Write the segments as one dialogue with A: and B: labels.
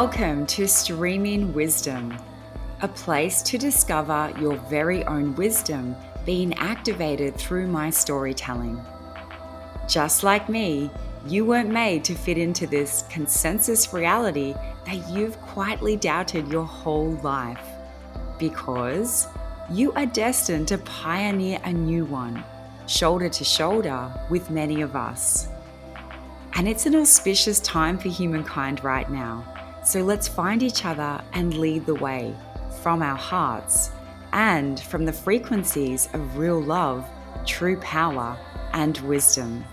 A: Welcome to Streaming Wisdom, a place to discover your very own wisdom being activated through my storytelling. Just like me, you weren't made to fit into this consensus reality that you've quietly doubted your whole life because you are destined to pioneer a new one, shoulder to shoulder with many of us. And it's an auspicious time for humankind right now. So let's find each other and lead the way from our hearts and from the frequencies of real love, true power, and wisdom.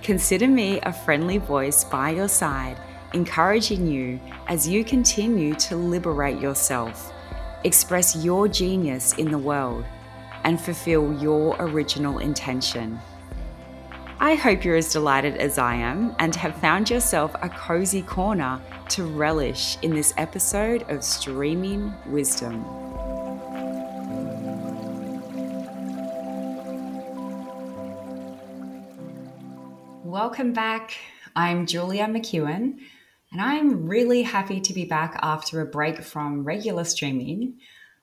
A: Consider me a friendly voice by your side, encouraging you as you continue to liberate yourself, express your genius in the world, and fulfill your original intention. I hope you're as delighted as I am and have found yourself a cozy corner to relish in this episode of Streaming Wisdom. Welcome back. I'm Julia McEwen, and I'm really happy to be back after a break from regular streaming.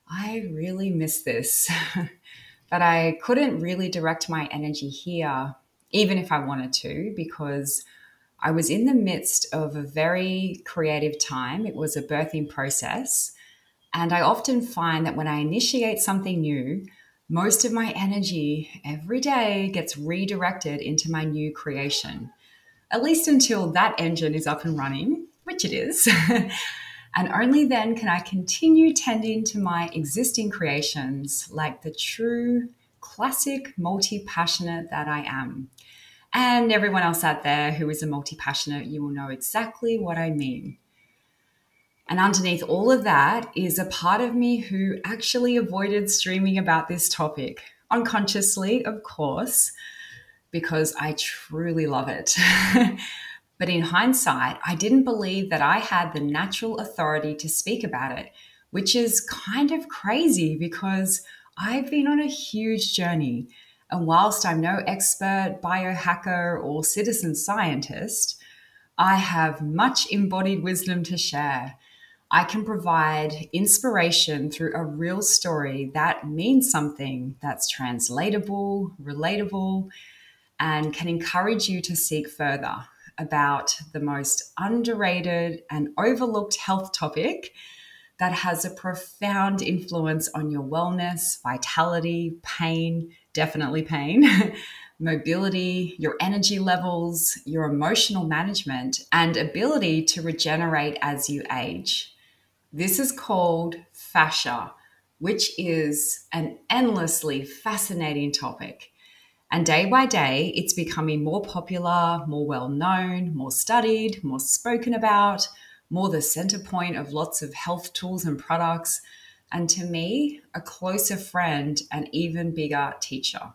A: I really miss this, but I couldn't really direct my energy here even if I wanted to, because I was in the midst of a very creative time. It was a birthing process. And I often find that when I initiate something new, most of my energy every day gets redirected into my new creation, at least until that engine is up and running, which it is. and only then can I continue tending to my existing creations like the true classic multi passionate that I am. And everyone else out there who is a multi passionate, you will know exactly what I mean. And underneath all of that is a part of me who actually avoided streaming about this topic, unconsciously, of course, because I truly love it. but in hindsight, I didn't believe that I had the natural authority to speak about it, which is kind of crazy because I've been on a huge journey and whilst I'm no expert biohacker or citizen scientist, I have much embodied wisdom to share. I can provide inspiration through a real story that means something that's translatable, relatable, and can encourage you to seek further about the most underrated and overlooked health topic that has a profound influence on your wellness, vitality, pain, definitely pain, mobility, your energy levels, your emotional management, and ability to regenerate as you age. This is called fascia, which is an endlessly fascinating topic. And day by day, it's becoming more popular, more well known, more studied, more spoken about more the center point of lots of health tools and products, and to me, a closer friend and even bigger teacher.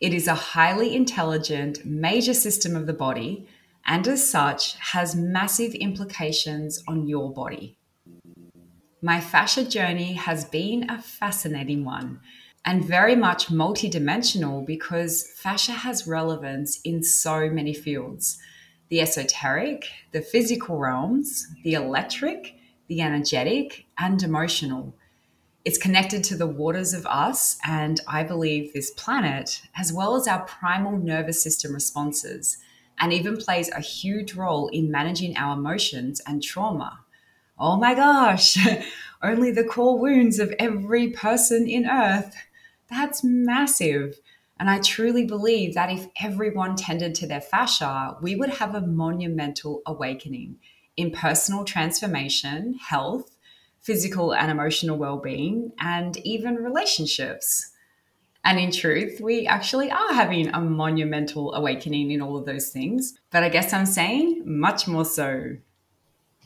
A: It is a highly intelligent, major system of the body, and as such, has massive implications on your body. My fascia journey has been a fascinating one and very much multidimensional because fascia has relevance in so many fields the esoteric, the physical realms, the electric, the energetic, and emotional. It's connected to the waters of us and I believe this planet, as well as our primal nervous system responses, and even plays a huge role in managing our emotions and trauma. Oh my gosh, only the core wounds of every person in Earth. That's massive. And I truly believe that if everyone tended to their fascia, we would have a monumental awakening in personal transformation, health, physical and emotional well being, and even relationships. And in truth, we actually are having a monumental awakening in all of those things. But I guess I'm saying much more so.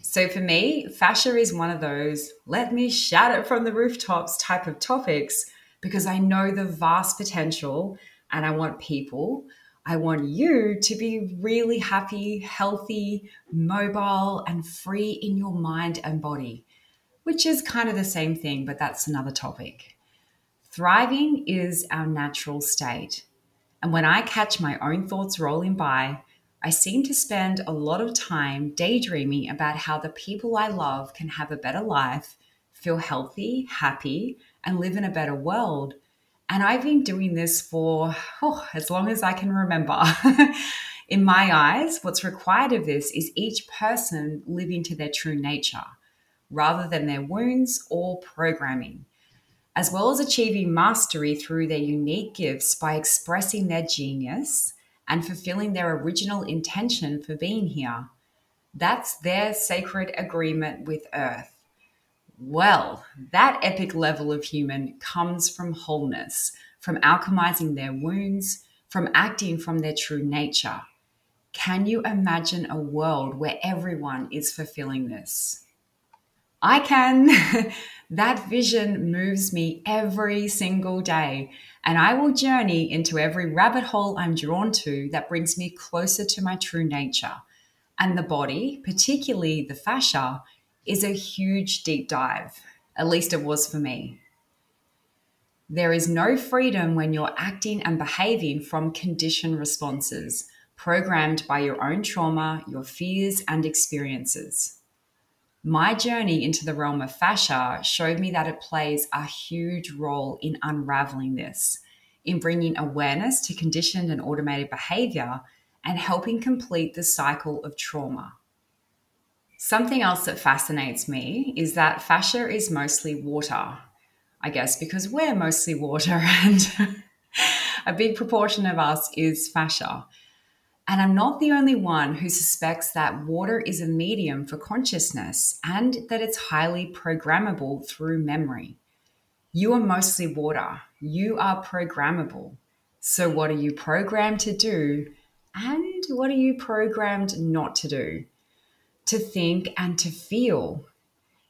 A: So for me, fascia is one of those let me shout it from the rooftops type of topics because I know the vast potential and I want people, I want you to be really happy, healthy, mobile, and free in your mind and body, which is kind of the same thing, but that's another topic. Thriving is our natural state. And when I catch my own thoughts rolling by, I seem to spend a lot of time daydreaming about how the people I love can have a better life, feel healthy, happy, and live in a better world. And I've been doing this for oh, as long as I can remember. in my eyes, what's required of this is each person living to their true nature rather than their wounds or programming, as well as achieving mastery through their unique gifts by expressing their genius and fulfilling their original intention for being here. That's their sacred agreement with Earth. Well, that epic level of human comes from wholeness, from alchemizing their wounds, from acting from their true nature. Can you imagine a world where everyone is fulfilling this? I can. that vision moves me every single day, and I will journey into every rabbit hole I'm drawn to that brings me closer to my true nature. And the body, particularly the fascia, is a huge deep dive. At least it was for me. There is no freedom when you're acting and behaving from conditioned responses, programmed by your own trauma, your fears, and experiences. My journey into the realm of fascia showed me that it plays a huge role in unraveling this, in bringing awareness to conditioned and automated behavior, and helping complete the cycle of trauma. Something else that fascinates me is that fascia is mostly water. I guess because we're mostly water and a big proportion of us is fascia. And I'm not the only one who suspects that water is a medium for consciousness and that it's highly programmable through memory. You are mostly water. You are programmable. So, what are you programmed to do? And what are you programmed not to do? to think, and to feel.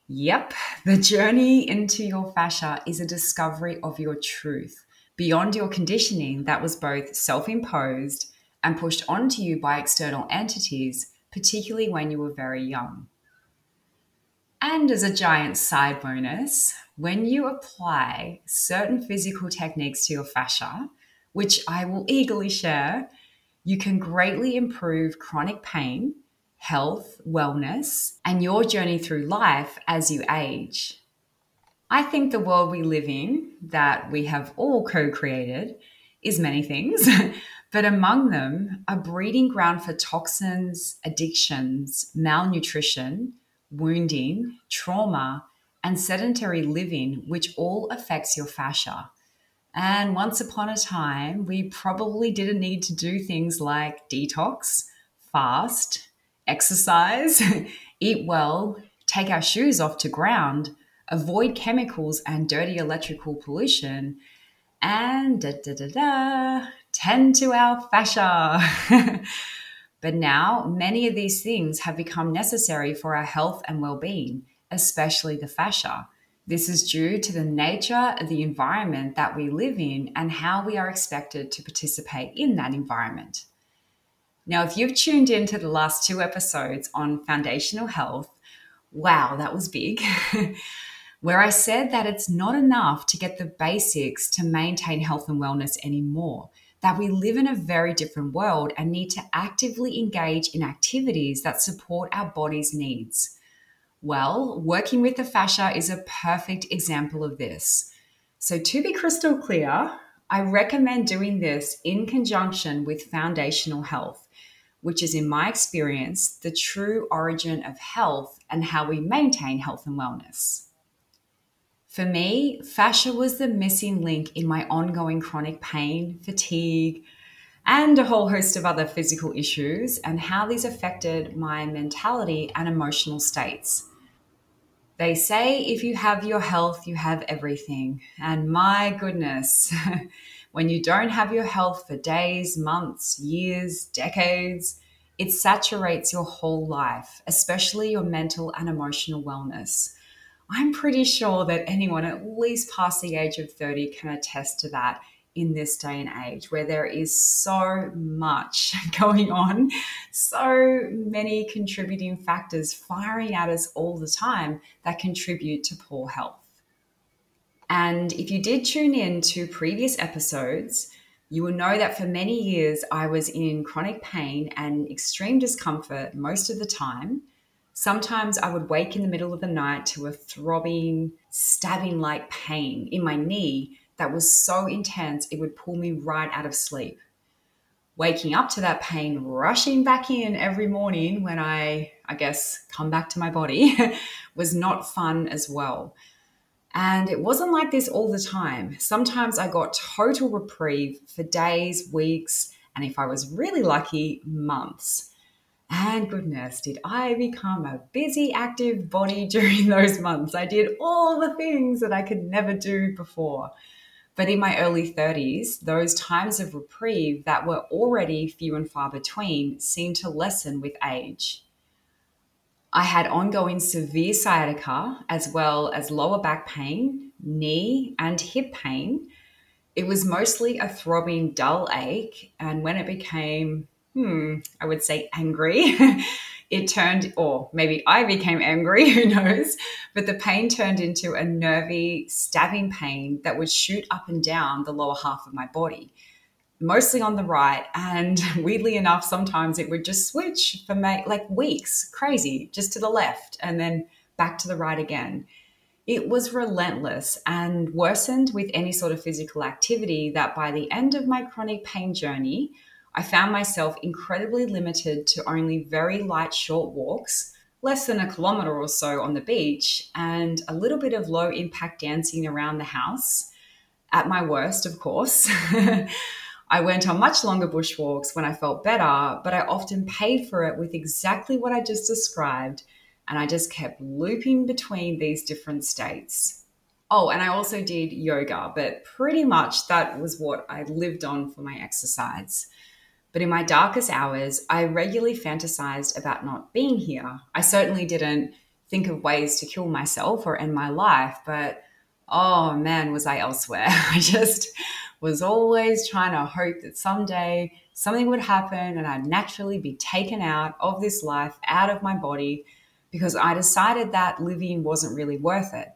A: Yep, the journey into your fascia is a discovery of your truth beyond your conditioning that was both self imposed and pushed onto you by external entities, particularly when you were very young. And as a giant side bonus, when you apply certain physical techniques to your fascia, which I will eagerly share, you can greatly improve chronic pain health, wellness, and your journey through life as you age. I think the world we live in, that we have all co created, is many things, but among them, a breeding ground for toxins, addictions, malnutrition, wounding, trauma, and sedentary living, which all affects your fascia. And once upon a time, we probably didn't need to do things like detox, fast, exercise, eat well, take our shoes off to ground, avoid chemicals and dirty electrical pollution, and da da da da, tend to our fascia. but now, many of these things have become necessary for our health and well being, especially the fascia. This is due to the nature of the environment that we live in and how we are expected to participate in that environment. Now, if you've tuned into the last two episodes on foundational health, wow, that was big, where I said that it's not enough to get the basics to maintain health and wellness anymore, that we live in a very different world and need to actively engage in activities that support our body's needs. Well, working with the fascia is a perfect example of this. So, to be crystal clear, I recommend doing this in conjunction with foundational health which is, in my experience, the true origin of health and how we maintain health and wellness. For me, fascia was the missing link in my ongoing chronic pain, fatigue, and a whole host of other physical issues, and how these affected my mentality and emotional states. They say if you have your health, you have everything. And my goodness, when you don't have your health for days, months, years, decades, it saturates your whole life, especially your mental and emotional wellness. I'm pretty sure that anyone at least past the age of 30 can attest to that in this day and age where there is so much going on, so many contributing factors firing at us all the time that contribute to poor health. And if you did tune in to previous episodes, you will know that for many years I was in chronic pain and extreme discomfort most of the time. Sometimes I would wake in the middle of the night to a throbbing, stabbing like pain in my knee that was so intense it would pull me right out of sleep. Waking up to that pain, rushing back in every morning when I, I guess, come back to my body was not fun as well. And it wasn't like this all the time. Sometimes I got total reprieve for days, weeks, and if I was really lucky, months. And goodness, did I become a busy, active body during those months. I did all the things that I could never do before. But in my early 30s, those times of reprieve that were already few and far between seemed to lessen with age. I had ongoing severe sciatica as well as lower back pain, knee, and hip pain. It was mostly a throbbing, dull ache. And when it became, hmm, I would say angry, it turned, or maybe I became angry, who knows? But the pain turned into a nervy, stabbing pain that would shoot up and down the lower half of my body mostly on the right. And weirdly enough, sometimes it would just switch for like weeks, crazy, just to the left and then back to the right again. It was relentless and worsened with any sort of physical activity that by the end of my chronic pain journey, I found myself incredibly limited to only very light, short walks, less than a kilometer or so on the beach, and a little bit of low impact dancing around the house. At my worst, of course. I went on much longer bushwalks when I felt better, but I often paid for it with exactly what I just described. And I just kept looping between these different states. Oh, and I also did yoga, but pretty much that was what I lived on for my exercise. But in my darkest hours, I regularly fantasized about not being here. I certainly didn't think of ways to kill myself or end my life, but oh man, was I elsewhere. I just was always trying to hope that someday something would happen and I'd naturally be taken out of this life, out of my body, because I decided that living wasn't really worth it.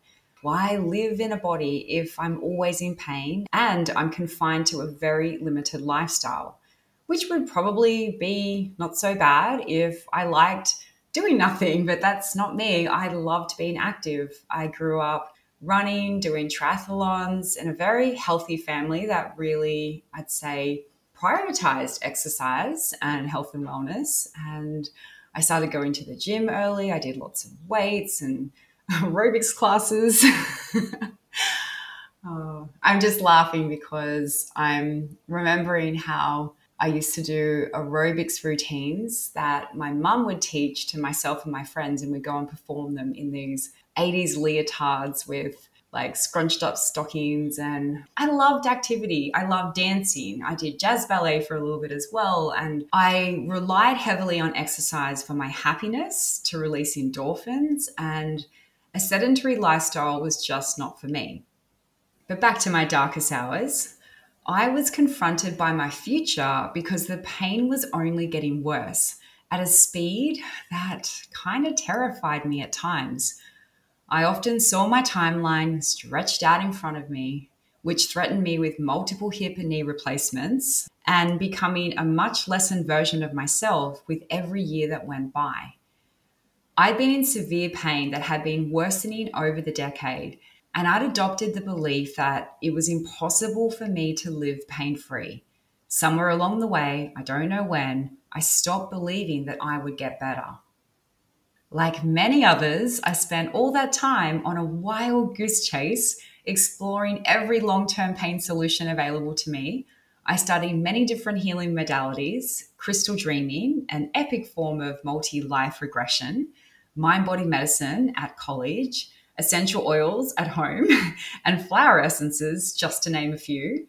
A: Why live in a body if I'm always in pain and I'm confined to a very limited lifestyle? Which would probably be not so bad if I liked doing nothing, but that's not me. I loved being active. I grew up running, doing triathlons in a very healthy family that really, I'd say, prioritized exercise and health and wellness. And I started going to the gym early. I did lots of weights and aerobics classes. oh, I'm just laughing because I'm remembering how I used to do aerobics routines that my mum would teach to myself and my friends, and we'd go and perform them in these 80s leotards with like scrunched up stockings and I loved activity. I loved dancing. I did jazz ballet for a little bit as well and I relied heavily on exercise for my happiness to release endorphins and a sedentary lifestyle was just not for me. But back to my darkest hours. I was confronted by my future because the pain was only getting worse at a speed that kind of terrified me at times. I often saw my timeline stretched out in front of me, which threatened me with multiple hip and knee replacements and becoming a much lessened version of myself with every year that went by. I'd been in severe pain that had been worsening over the decade, and I'd adopted the belief that it was impossible for me to live pain free. Somewhere along the way, I don't know when, I stopped believing that I would get better. Like many others, I spent all that time on a wild goose chase, exploring every long term pain solution available to me. I studied many different healing modalities, crystal dreaming, an epic form of multi life regression, mind body medicine at college, essential oils at home, and flower essences, just to name a few.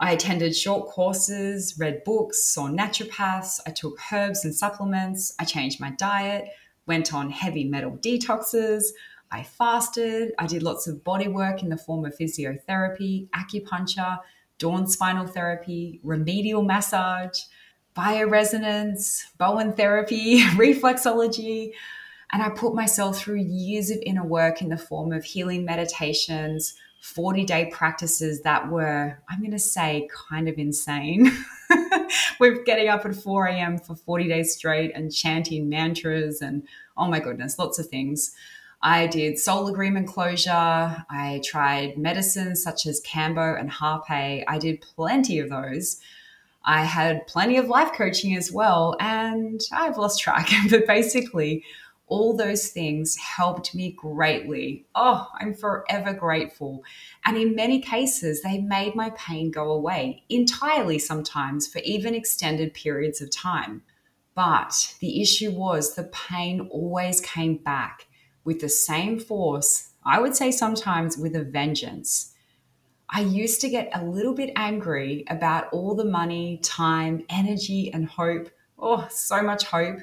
A: I attended short courses, read books, saw naturopaths, I took herbs and supplements, I changed my diet, went on heavy metal detoxes. I fasted. I did lots of body work in the form of physiotherapy, acupuncture, Dorn spinal therapy, remedial massage, bioresonance, Bowen therapy, reflexology. And I put myself through years of inner work in the form of healing meditations, 40 day practices that were, I'm going to say, kind of insane. We're getting up at 4 a.m. for 40 days straight and chanting mantras and oh my goodness, lots of things. I did soul agreement closure. I tried medicines such as Kambo and Hapé. I did plenty of those. I had plenty of life coaching as well, and I've lost track. but basically, all those things helped me greatly. Oh, I'm forever grateful. And in many cases, they made my pain go away entirely sometimes for even extended periods of time. But the issue was the pain always came back with the same force, I would say sometimes with a vengeance. I used to get a little bit angry about all the money, time, energy, and hope oh, so much hope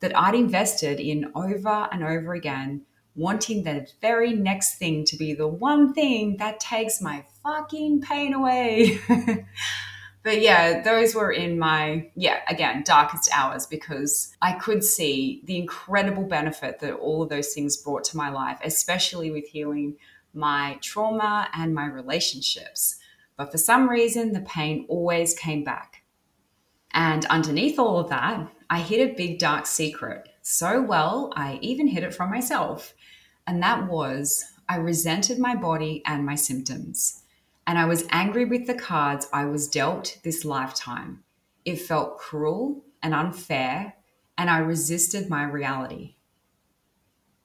A: that I'd invested in over and over again, wanting the very next thing to be the one thing that takes my fucking pain away. but yeah, those were in my, yeah, again, darkest hours because I could see the incredible benefit that all of those things brought to my life, especially with healing my trauma and my relationships. But for some reason, the pain always came back. And underneath all of that, I hid a big dark secret so well, I even hid it from myself. And that was I resented my body and my symptoms and I was angry with the cards I was dealt this lifetime. It felt cruel and unfair, and I resisted my reality.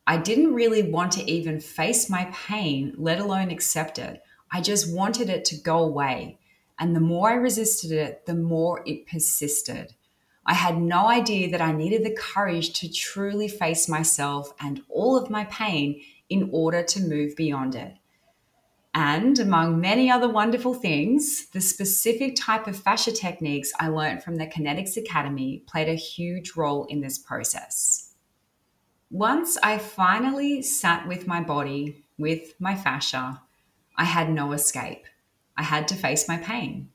A: I didn't really want to even face my pain, let alone accept it. I just wanted it to go away. And the more I resisted it, the more it persisted. I had no idea that I needed the courage to truly face myself and all of my pain in order to move beyond it. And among many other wonderful things, the specific type of fascia techniques I learned from the Kinetix Academy played a huge role in this process. Once I finally sat with my body, with my fascia, I had no escape. I had to face my pain.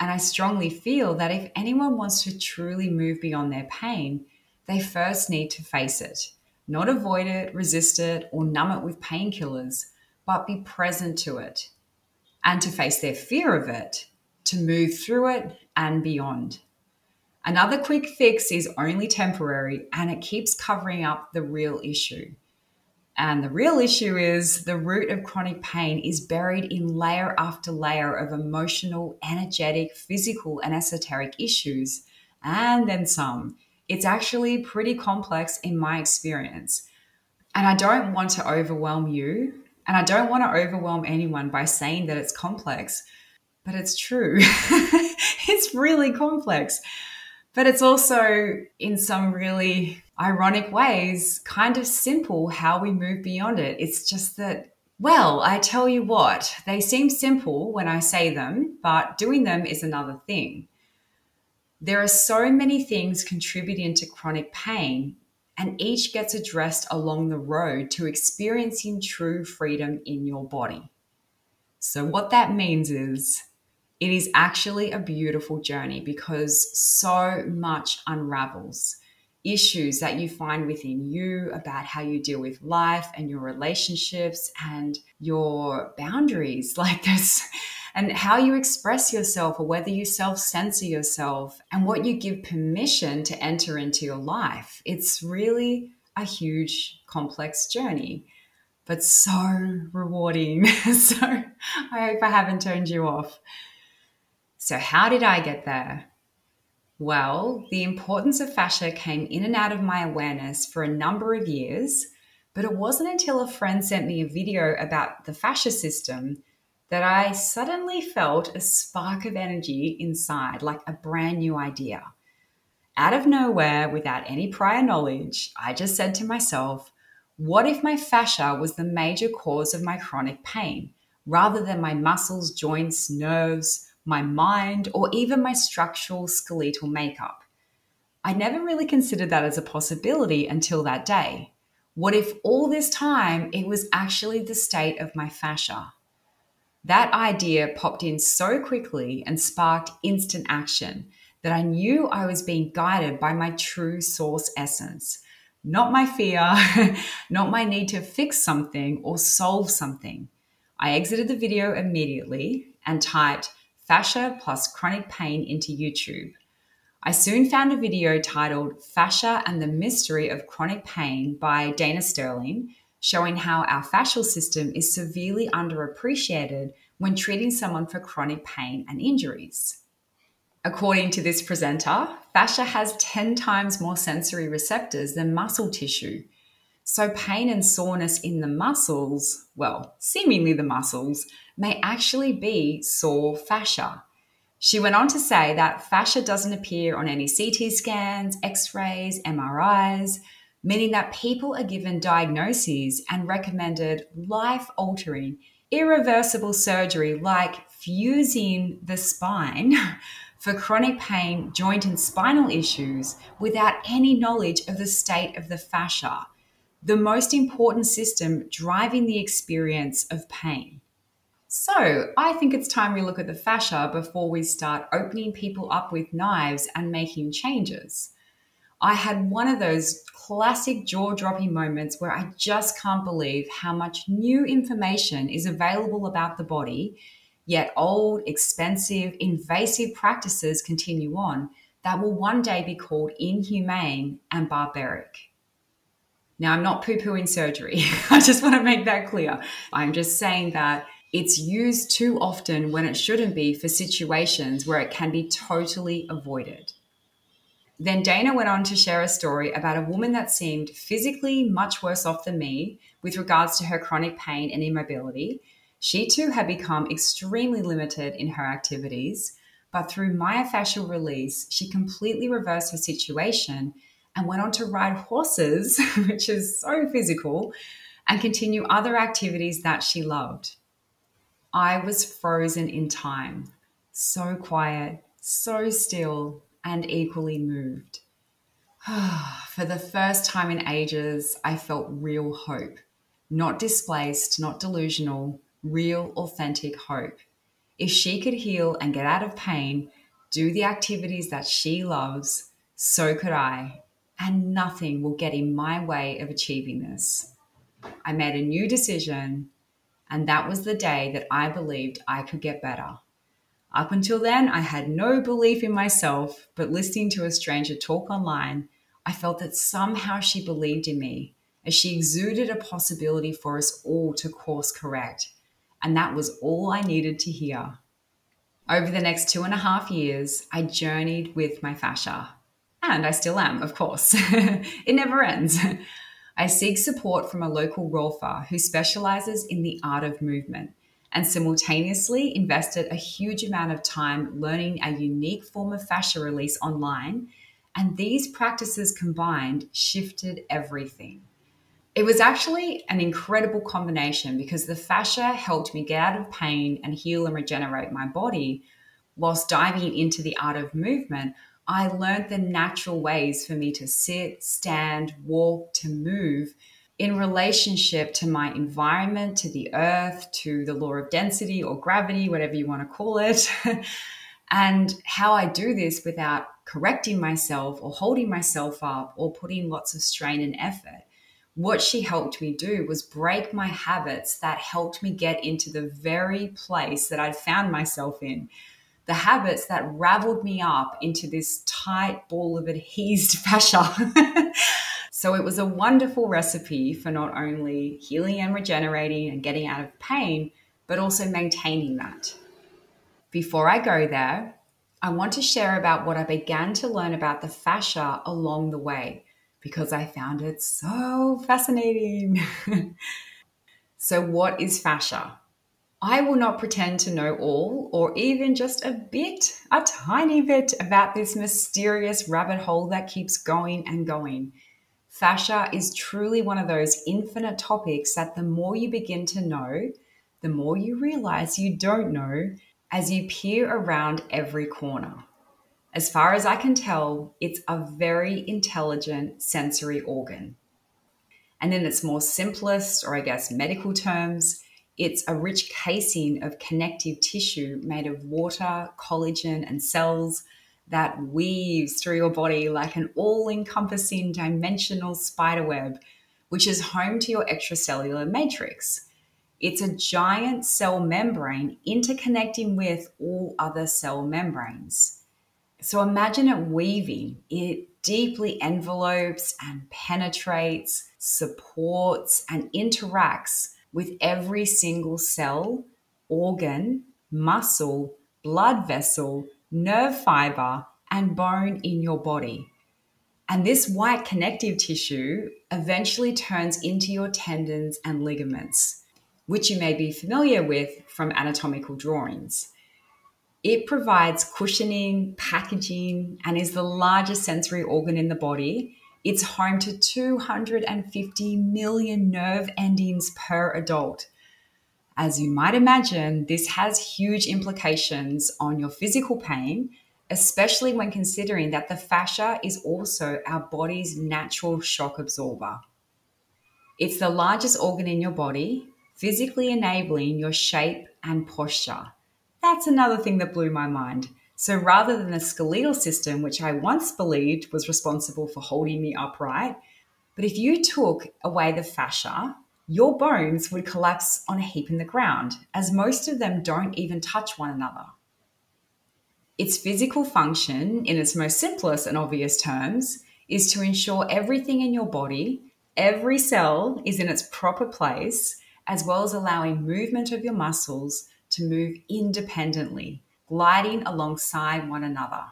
A: And I strongly feel that if anyone wants to truly move beyond their pain, they first need to face it, not avoid it, resist it, or numb it with painkillers but be present to it and to face their fear of it, to move through it and beyond. Another quick fix is only temporary and it keeps covering up the real issue. And the real issue is the root of chronic pain is buried in layer after layer of emotional, energetic, physical, and esoteric issues, and then some. It's actually pretty complex in my experience. And I don't want to overwhelm you and I don't want to overwhelm anyone by saying that it's complex, but it's true. it's really complex. But it's also, in some really ironic ways, kind of simple how we move beyond it. It's just that, well, I tell you what, they seem simple when I say them, but doing them is another thing. There are so many things contributing to chronic pain and each gets addressed along the road to experiencing true freedom in your body. So, what that means is it is actually a beautiful journey because so much unravels. Issues that you find within you about how you deal with life and your relationships and your boundaries. Like, this and how you express yourself or whether you self censor yourself and what you give permission to enter into your life. It's really a huge, complex journey, but so rewarding. so I hope I haven't turned you off. So, how did I get there? Well, the importance of fascia came in and out of my awareness for a number of years, but it wasn't until a friend sent me a video about the fascia system that I suddenly felt a spark of energy inside, like a brand new idea. Out of nowhere, without any prior knowledge, I just said to myself, what if my fascia was the major cause of my chronic pain, rather than my muscles, joints, nerves, my mind, or even my structural skeletal makeup? I never really considered that as a possibility until that day. What if all this time it was actually the state of my fascia? That idea popped in so quickly and sparked instant action that I knew I was being guided by my true source essence, not my fear, not my need to fix something or solve something. I exited the video immediately and typed fascia plus chronic pain into YouTube. I soon found a video titled Fascia and the Mystery of Chronic Pain by Dana Sterling, showing how our fascial system is severely underappreciated when treating someone for chronic pain and injuries. According to this presenter, fascia has 10 times more sensory receptors than muscle tissue. So, pain and soreness in the muscles, well, seemingly the muscles, may actually be sore fascia. She went on to say that fascia doesn't appear on any CT scans, x rays, MRIs, meaning that people are given diagnoses and recommended life altering, irreversible surgery like fusing the spine for chronic pain, joint, and spinal issues without any knowledge of the state of the fascia, the most important system driving the experience of pain. So, I think it's time we look at the fascia before we start opening people up with knives and making changes. I had one of those classic jaw dropping moments where I just can't believe how much new information is available about the body Yet old, expensive, invasive practices continue on that will one day be called inhumane and barbaric. Now, I'm not poo pooing surgery. I just want to make that clear. I'm just saying that it's used too often when it shouldn't be for situations where it can be totally avoided. Then Dana went on to share a story about a woman that seemed physically much worse off than me with regards to her chronic pain and immobility, she too had become extremely limited in her activities, but through myofascial release, she completely reversed her situation and went on to ride horses, which is so physical, and continue other activities that she loved. I was frozen in time, so quiet, so still, and equally moved. For the first time in ages, I felt real hope, not displaced, not delusional, real, authentic hope. If she could heal and get out of pain, do the activities that she loves, so could I. And nothing will get in my way of achieving this. I made a new decision, and that was the day that I believed I could get better. Up until then, I had no belief in myself, but listening to a stranger talk online, I felt that somehow she believed in me, as she exuded a possibility for us all to course correct and that was all I needed to hear. Over the next two and a half years, I journeyed with my fascia. And I still am, of course. it never ends. I seek support from a local rolfer who specializes in the art of movement and simultaneously invested a huge amount of time learning a unique form of fascia release online. And these practices combined shifted everything. It was actually an incredible combination because the fascia helped me get out of pain and heal and regenerate my body. Whilst diving into the art of movement, I learned the natural ways for me to sit, stand, walk, to move in relationship to my environment, to the earth, to the law of density or gravity, whatever you want to call it, and how I do this without correcting myself or holding myself up or putting lots of strain and effort what she helped me do was break my habits that helped me get into the very place that I'd found myself in. The habits that raveled me up into this tight ball of adhesed fascia. so it was a wonderful recipe for not only healing and regenerating and getting out of pain, but also maintaining that. Before I go there, I want to share about what I began to learn about the fascia along the way because I found it so fascinating. so, what is fascia? I will not pretend to know all or even just a bit, a tiny bit about this mysterious rabbit hole that keeps going and going. Fascia is truly one of those infinite topics that the more you begin to know, the more you realize you don't know as you peer around every corner. As far as I can tell, it's a very intelligent sensory organ. And in its more simplest, or I guess medical terms, it's a rich casing of connective tissue made of water, collagen, and cells that weaves through your body like an all encompassing dimensional spiderweb, which is home to your extracellular matrix. It's a giant cell membrane interconnecting with all other cell membranes. So imagine it weaving. It deeply envelopes and penetrates, supports, and interacts with every single cell, organ, muscle, blood vessel, nerve fiber, and bone in your body. And this white connective tissue eventually turns into your tendons and ligaments, which you may be familiar with from anatomical drawings. It provides cushioning, packaging, and is the largest sensory organ in the body. It's home to 250 million nerve endings per adult. As you might imagine, this has huge implications on your physical pain, especially when considering that the fascia is also our body's natural shock absorber. It's the largest organ in your body, physically enabling your shape and posture. That's another thing that blew my mind. So rather than the skeletal system, which I once believed was responsible for holding me upright, but if you took away the fascia, your bones would collapse on a heap in the ground, as most of them don't even touch one another. Its physical function, in its most simplest and obvious terms, is to ensure everything in your body, every cell, is in its proper place, as well as allowing movement of your muscles to move independently, gliding alongside one another.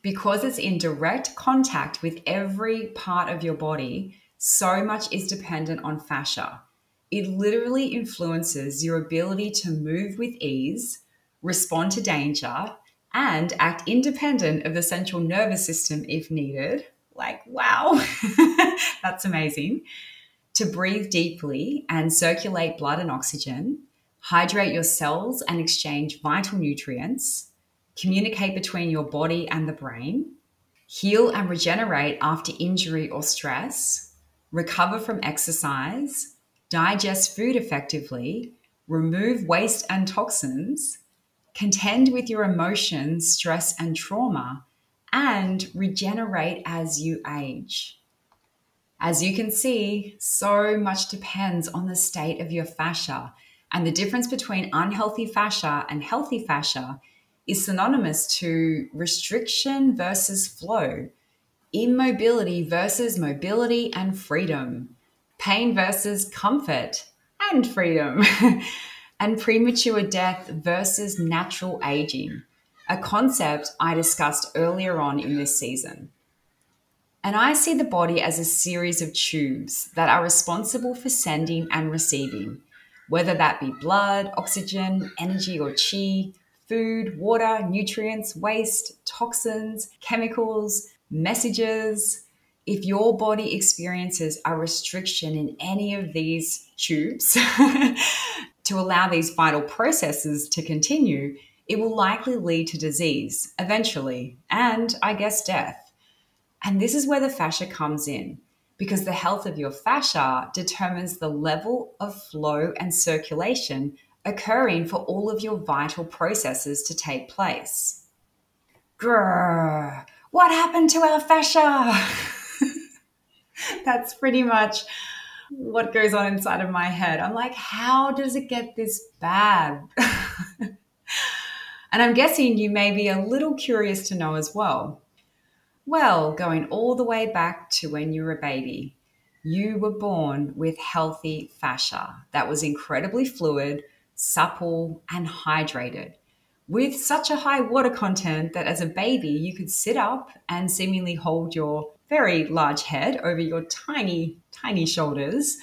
A: Because it's in direct contact with every part of your body, so much is dependent on fascia. It literally influences your ability to move with ease, respond to danger, and act independent of the central nervous system if needed. Like, wow, that's amazing. To breathe deeply and circulate blood and oxygen, hydrate your cells and exchange vital nutrients, communicate between your body and the brain, heal and regenerate after injury or stress, recover from exercise, digest food effectively, remove waste and toxins, contend with your emotions, stress, and trauma, and regenerate as you age. As you can see, so much depends on the state of your fascia and the difference between unhealthy fascia and healthy fascia is synonymous to restriction versus flow, immobility versus mobility and freedom, pain versus comfort and freedom, and premature death versus natural aging, a concept I discussed earlier on in this season. And I see the body as a series of tubes that are responsible for sending and receiving whether that be blood, oxygen, energy or chi, food, water, nutrients, waste, toxins, chemicals, messages. If your body experiences a restriction in any of these tubes to allow these vital processes to continue, it will likely lead to disease eventually, and I guess death. And this is where the fascia comes in because the health of your fascia determines the level of flow and circulation occurring for all of your vital processes to take place. Grrr, what happened to our fascia? That's pretty much what goes on inside of my head. I'm like, how does it get this bad? and I'm guessing you may be a little curious to know as well. Well, going all the way back to when you were a baby, you were born with healthy fascia that was incredibly fluid, supple, and hydrated, with such a high water content that as a baby you could sit up and seemingly hold your very large head over your tiny, tiny shoulders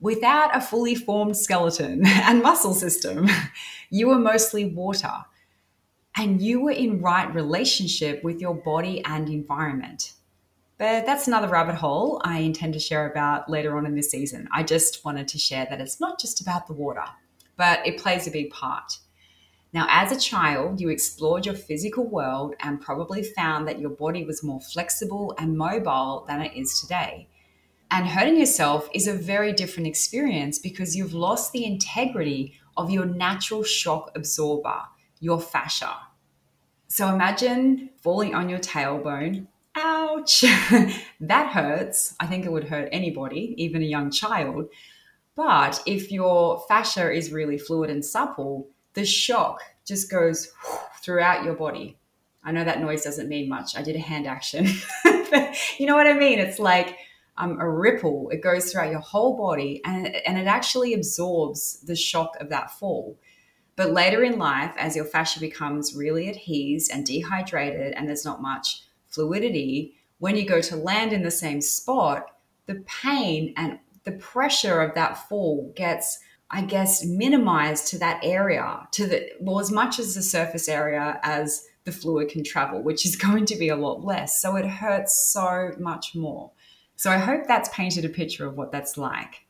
A: without a fully formed skeleton and muscle system. You were mostly water and you were in right relationship with your body and environment. But that's another rabbit hole I intend to share about later on in this season. I just wanted to share that it's not just about the water, but it plays a big part. Now, as a child, you explored your physical world and probably found that your body was more flexible and mobile than it is today. And hurting yourself is a very different experience because you've lost the integrity of your natural shock absorber your fascia. So imagine falling on your tailbone. Ouch! that hurts. I think it would hurt anybody, even a young child. But if your fascia is really fluid and supple, the shock just goes throughout your body. I know that noise doesn't mean much. I did a hand action. you know what I mean? It's like um, a ripple. It goes throughout your whole body and, and it actually absorbs the shock of that fall. But later in life, as your fascia becomes really adhesed and dehydrated and there's not much fluidity, when you go to land in the same spot, the pain and the pressure of that fall gets, I guess, minimized to that area, to the, well, as much as the surface area as the fluid can travel, which is going to be a lot less. So it hurts so much more. So I hope that's painted a picture of what that's like.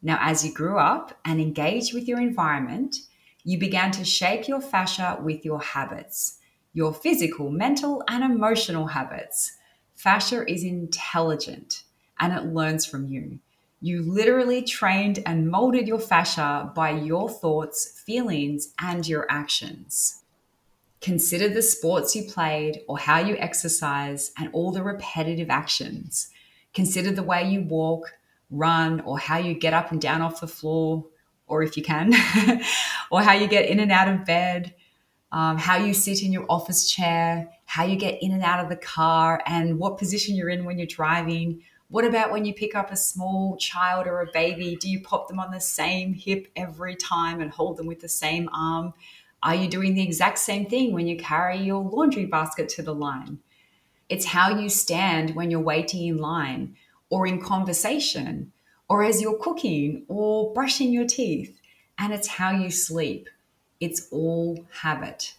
A: Now, as you grew up and engaged with your environment, you began to shape your fascia with your habits, your physical, mental, and emotional habits. Fascia is intelligent and it learns from you. You literally trained and molded your fascia by your thoughts, feelings, and your actions. Consider the sports you played or how you exercise and all the repetitive actions. Consider the way you walk, run, or how you get up and down off the floor, or if you can, or how you get in and out of bed, um, how you sit in your office chair, how you get in and out of the car, and what position you're in when you're driving. What about when you pick up a small child or a baby? Do you pop them on the same hip every time and hold them with the same arm? Are you doing the exact same thing when you carry your laundry basket to the line? It's how you stand when you're waiting in line or in conversation or as you're cooking or brushing your teeth. And it's how you sleep. It's all habit.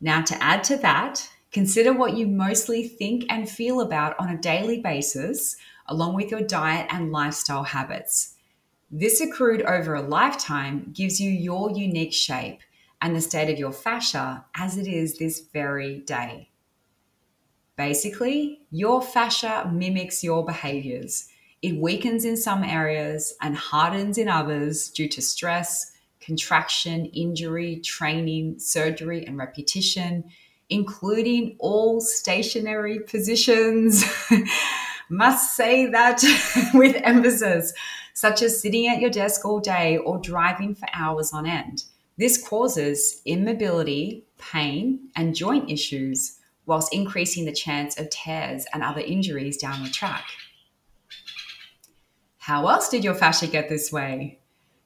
A: Now, to add to that, consider what you mostly think and feel about on a daily basis, along with your diet and lifestyle habits. This accrued over a lifetime gives you your unique shape and the state of your fascia as it is this very day. Basically, your fascia mimics your behaviors. It weakens in some areas and hardens in others due to stress, contraction, injury, training, surgery, and repetition, including all stationary positions. Must say that with emphasis, such as sitting at your desk all day or driving for hours on end. This causes immobility, pain, and joint issues whilst increasing the chance of tears and other injuries down the track. How else did your fascia get this way?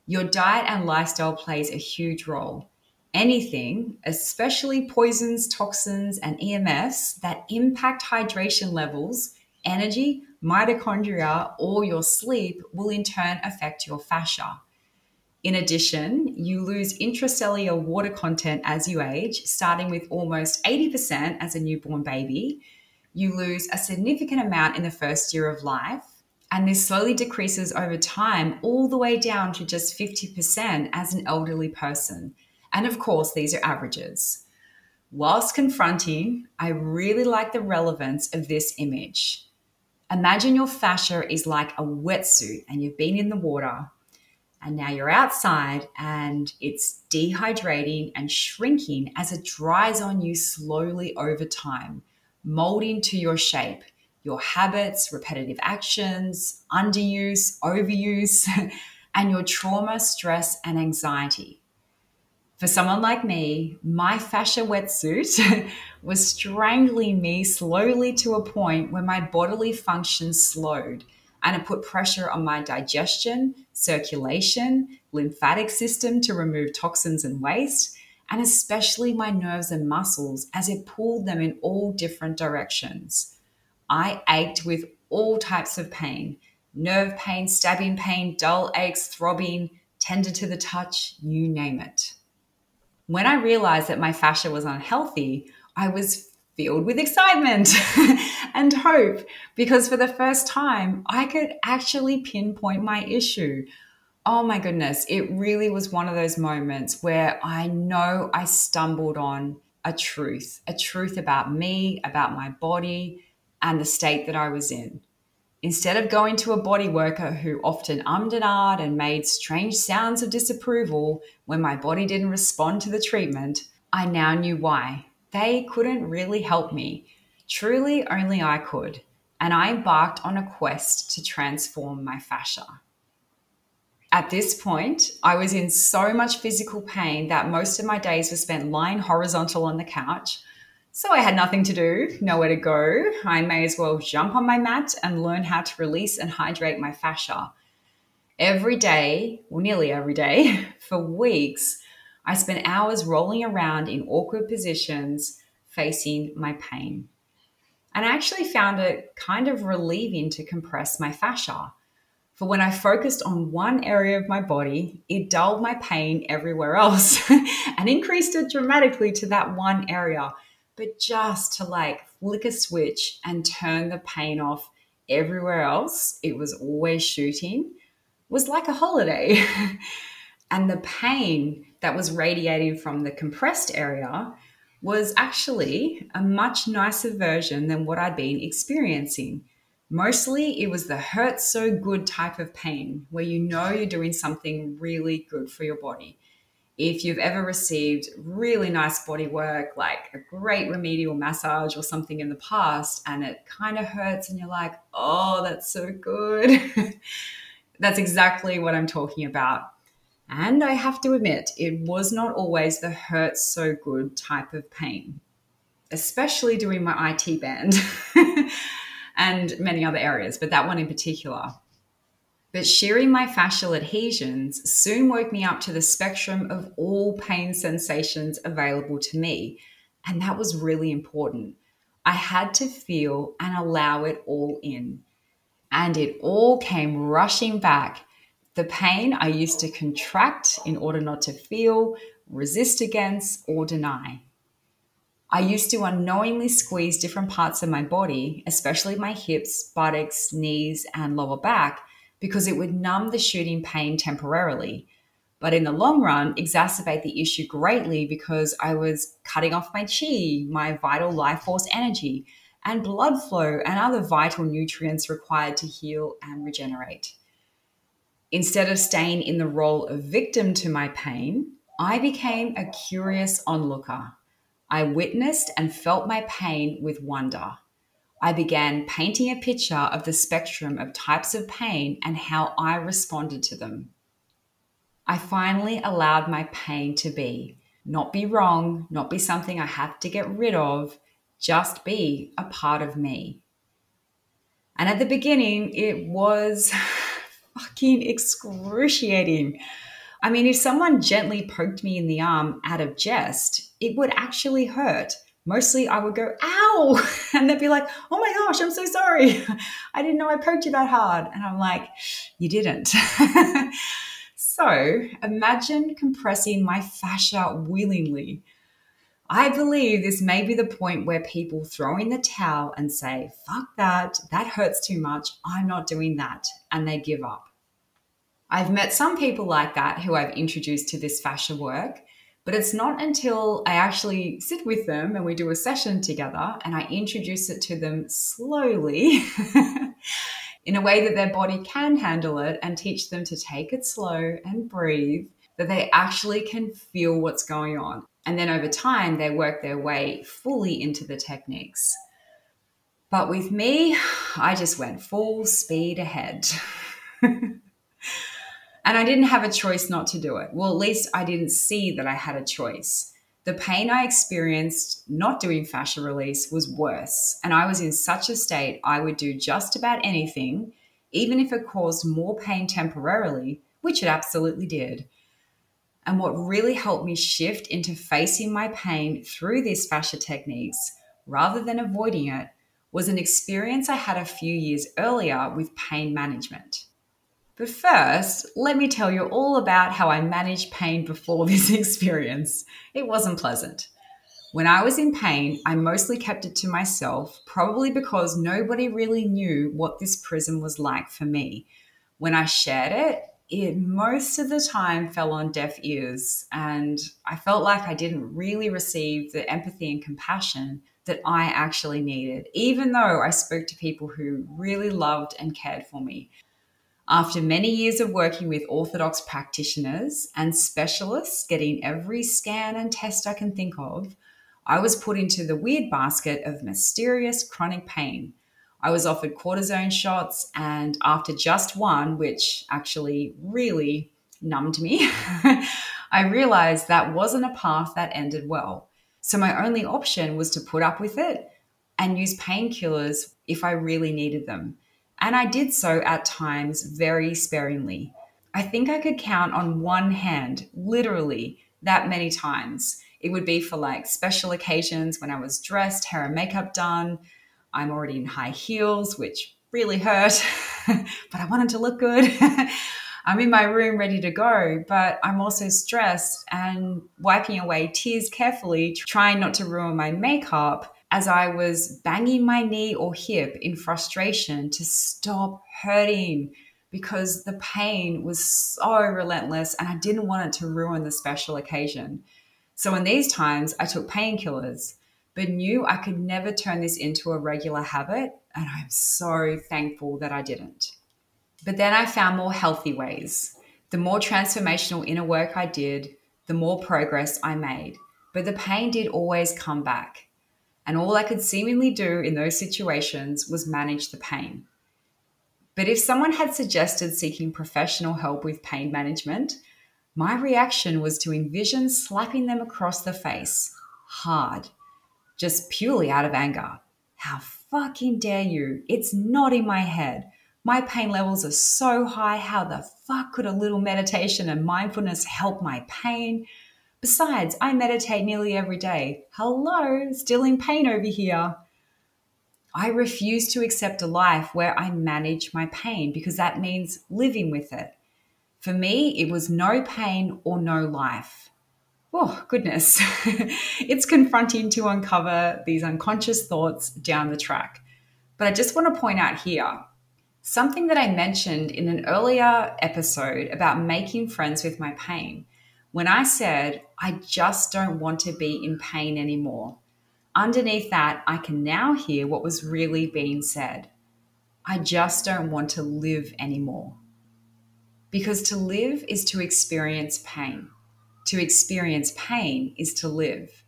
A: Your diet and lifestyle plays a huge role. Anything, especially poisons, toxins, and EMFs that impact hydration levels, energy, mitochondria, or your sleep will in turn affect your fascia. In addition, you lose intracellular water content as you age, starting with almost 80% as a newborn baby. You lose a significant amount in the first year of life, and this slowly decreases over time, all the way down to just 50% as an elderly person. And of course, these are averages. Whilst confronting, I really like the relevance of this image. Imagine your fascia is like a wetsuit and you've been in the water and now you're outside and it's dehydrating and shrinking as it dries on you slowly over time, molding to your shape, your habits, repetitive actions, underuse, overuse, and your trauma, stress, and anxiety. For someone like me, my fascia wetsuit was strangling me slowly to a point where my bodily functions slowed and it put pressure on my digestion, circulation, lymphatic system to remove toxins and waste, and especially my nerves and muscles as it pulled them in all different directions. I ached with all types of pain nerve pain, stabbing pain, dull aches, throbbing, tender to the touch, you name it. When I realized that my fascia was unhealthy, I was filled with excitement and hope because for the first time, I could actually pinpoint my issue. Oh my goodness, it really was one of those moments where I know I stumbled on a truth, a truth about me, about my body, and the state that I was in. Instead of going to a body worker who often ummed and ahed and made strange sounds of disapproval when my body didn't respond to the treatment, I now knew why. They couldn't really help me. Truly, only I could. And I embarked on a quest to transform my fascia. At this point, I was in so much physical pain that most of my days were spent lying horizontal on the couch. So I had nothing to do, nowhere to go. I may as well jump on my mat and learn how to release and hydrate my fascia. Every day, or nearly every day, for weeks, I spent hours rolling around in awkward positions facing my pain. And I actually found it kind of relieving to compress my fascia. For when I focused on one area of my body, it dulled my pain everywhere else and increased it dramatically to that one area. But just to like flick a switch and turn the pain off everywhere else, it was always shooting, was like a holiday. and the pain that was radiating from the compressed area was actually a much nicer version than what I'd been experiencing. Mostly it was the hurt so good type of pain where you know you're doing something really good for your body. If you've ever received really nice body work, like a great remedial massage or something in the past, and it kind of hurts, and you're like, oh, that's so good. that's exactly what I'm talking about. And I have to admit, it was not always the hurt so good type of pain, especially doing my IT band and many other areas, but that one in particular. But shearing my fascial adhesions soon woke me up to the spectrum of all pain sensations available to me. And that was really important. I had to feel and allow it all in. And it all came rushing back the pain I used to contract in order not to feel, resist against, or deny. I used to unknowingly squeeze different parts of my body, especially my hips, buttocks, knees, and lower back, because it would numb the shooting pain temporarily. But in the long run, exacerbate the issue greatly because I was cutting off my chi, my vital life force energy, and blood flow and other vital nutrients required to heal and regenerate. Instead of staying in the role of victim to my pain, I became a curious onlooker. I witnessed and felt my pain with wonder. I began painting a picture of the spectrum of types of pain and how I responded to them. I finally allowed my pain to be, not be wrong, not be something I have to get rid of, just be a part of me. And at the beginning, it was fucking excruciating. I mean, if someone gently poked me in the arm out of jest, it would actually hurt. Mostly I would go, ow! And they'd be like, oh my gosh, I'm so sorry. I didn't know I poked you that hard. And I'm like, you didn't. so imagine compressing my fascia willingly. I believe this may be the point where people throw in the towel and say, fuck that, that hurts too much, I'm not doing that, and they give up. I've met some people like that who I've introduced to this fascia work, but it's not until I actually sit with them and we do a session together and I introduce it to them slowly in a way that their body can handle it and teach them to take it slow and breathe, that they actually can feel what's going on. And then over time, they work their way fully into the techniques. But with me, I just went full speed ahead. And I didn't have a choice not to do it. Well, at least I didn't see that I had a choice. The pain I experienced not doing fascia release was worse. And I was in such a state I would do just about anything, even if it caused more pain temporarily, which it absolutely did. And what really helped me shift into facing my pain through these fascia techniques rather than avoiding it was an experience I had a few years earlier with pain management. But first, let me tell you all about how I managed pain before this experience. It wasn't pleasant. When I was in pain, I mostly kept it to myself, probably because nobody really knew what this prison was like for me. When I shared it, it most of the time fell on deaf ears, and I felt like I didn't really receive the empathy and compassion that I actually needed, even though I spoke to people who really loved and cared for me. After many years of working with orthodox practitioners and specialists, getting every scan and test I can think of, I was put into the weird basket of mysterious chronic pain. I was offered cortisone shots, and after just one, which actually really numbed me, I realized that wasn't a path that ended well. So my only option was to put up with it and use painkillers if I really needed them. And I did so at times very sparingly. I think I could count on one hand, literally, that many times. It would be for like special occasions when I was dressed, hair and makeup done. I'm already in high heels, which really hurt, but I wanted to look good. I'm in my room ready to go, but I'm also stressed and wiping away tears carefully, trying not to ruin my makeup as I was banging my knee or hip in frustration to stop hurting because the pain was so relentless and I didn't want it to ruin the special occasion. So, in these times, I took painkillers, but knew I could never turn this into a regular habit. And I'm so thankful that I didn't. But then I found more healthy ways. The more transformational inner work I did, the more progress I made. But the pain did always come back. And all I could seemingly do in those situations was manage the pain. But if someone had suggested seeking professional help with pain management, my reaction was to envision slapping them across the face hard, just purely out of anger. How fucking dare you? It's not in my head. My pain levels are so high. How the fuck could a little meditation and mindfulness help my pain? Besides, I meditate nearly every day. Hello, still in pain over here. I refuse to accept a life where I manage my pain because that means living with it. For me, it was no pain or no life. Oh, goodness. it's confronting to uncover these unconscious thoughts down the track. But I just want to point out here Something that I mentioned in an earlier episode about making friends with my pain, when I said, I just don't want to be in pain anymore. Underneath that, I can now hear what was really being said. I just don't want to live anymore. Because to live is to experience pain. To experience pain is to live.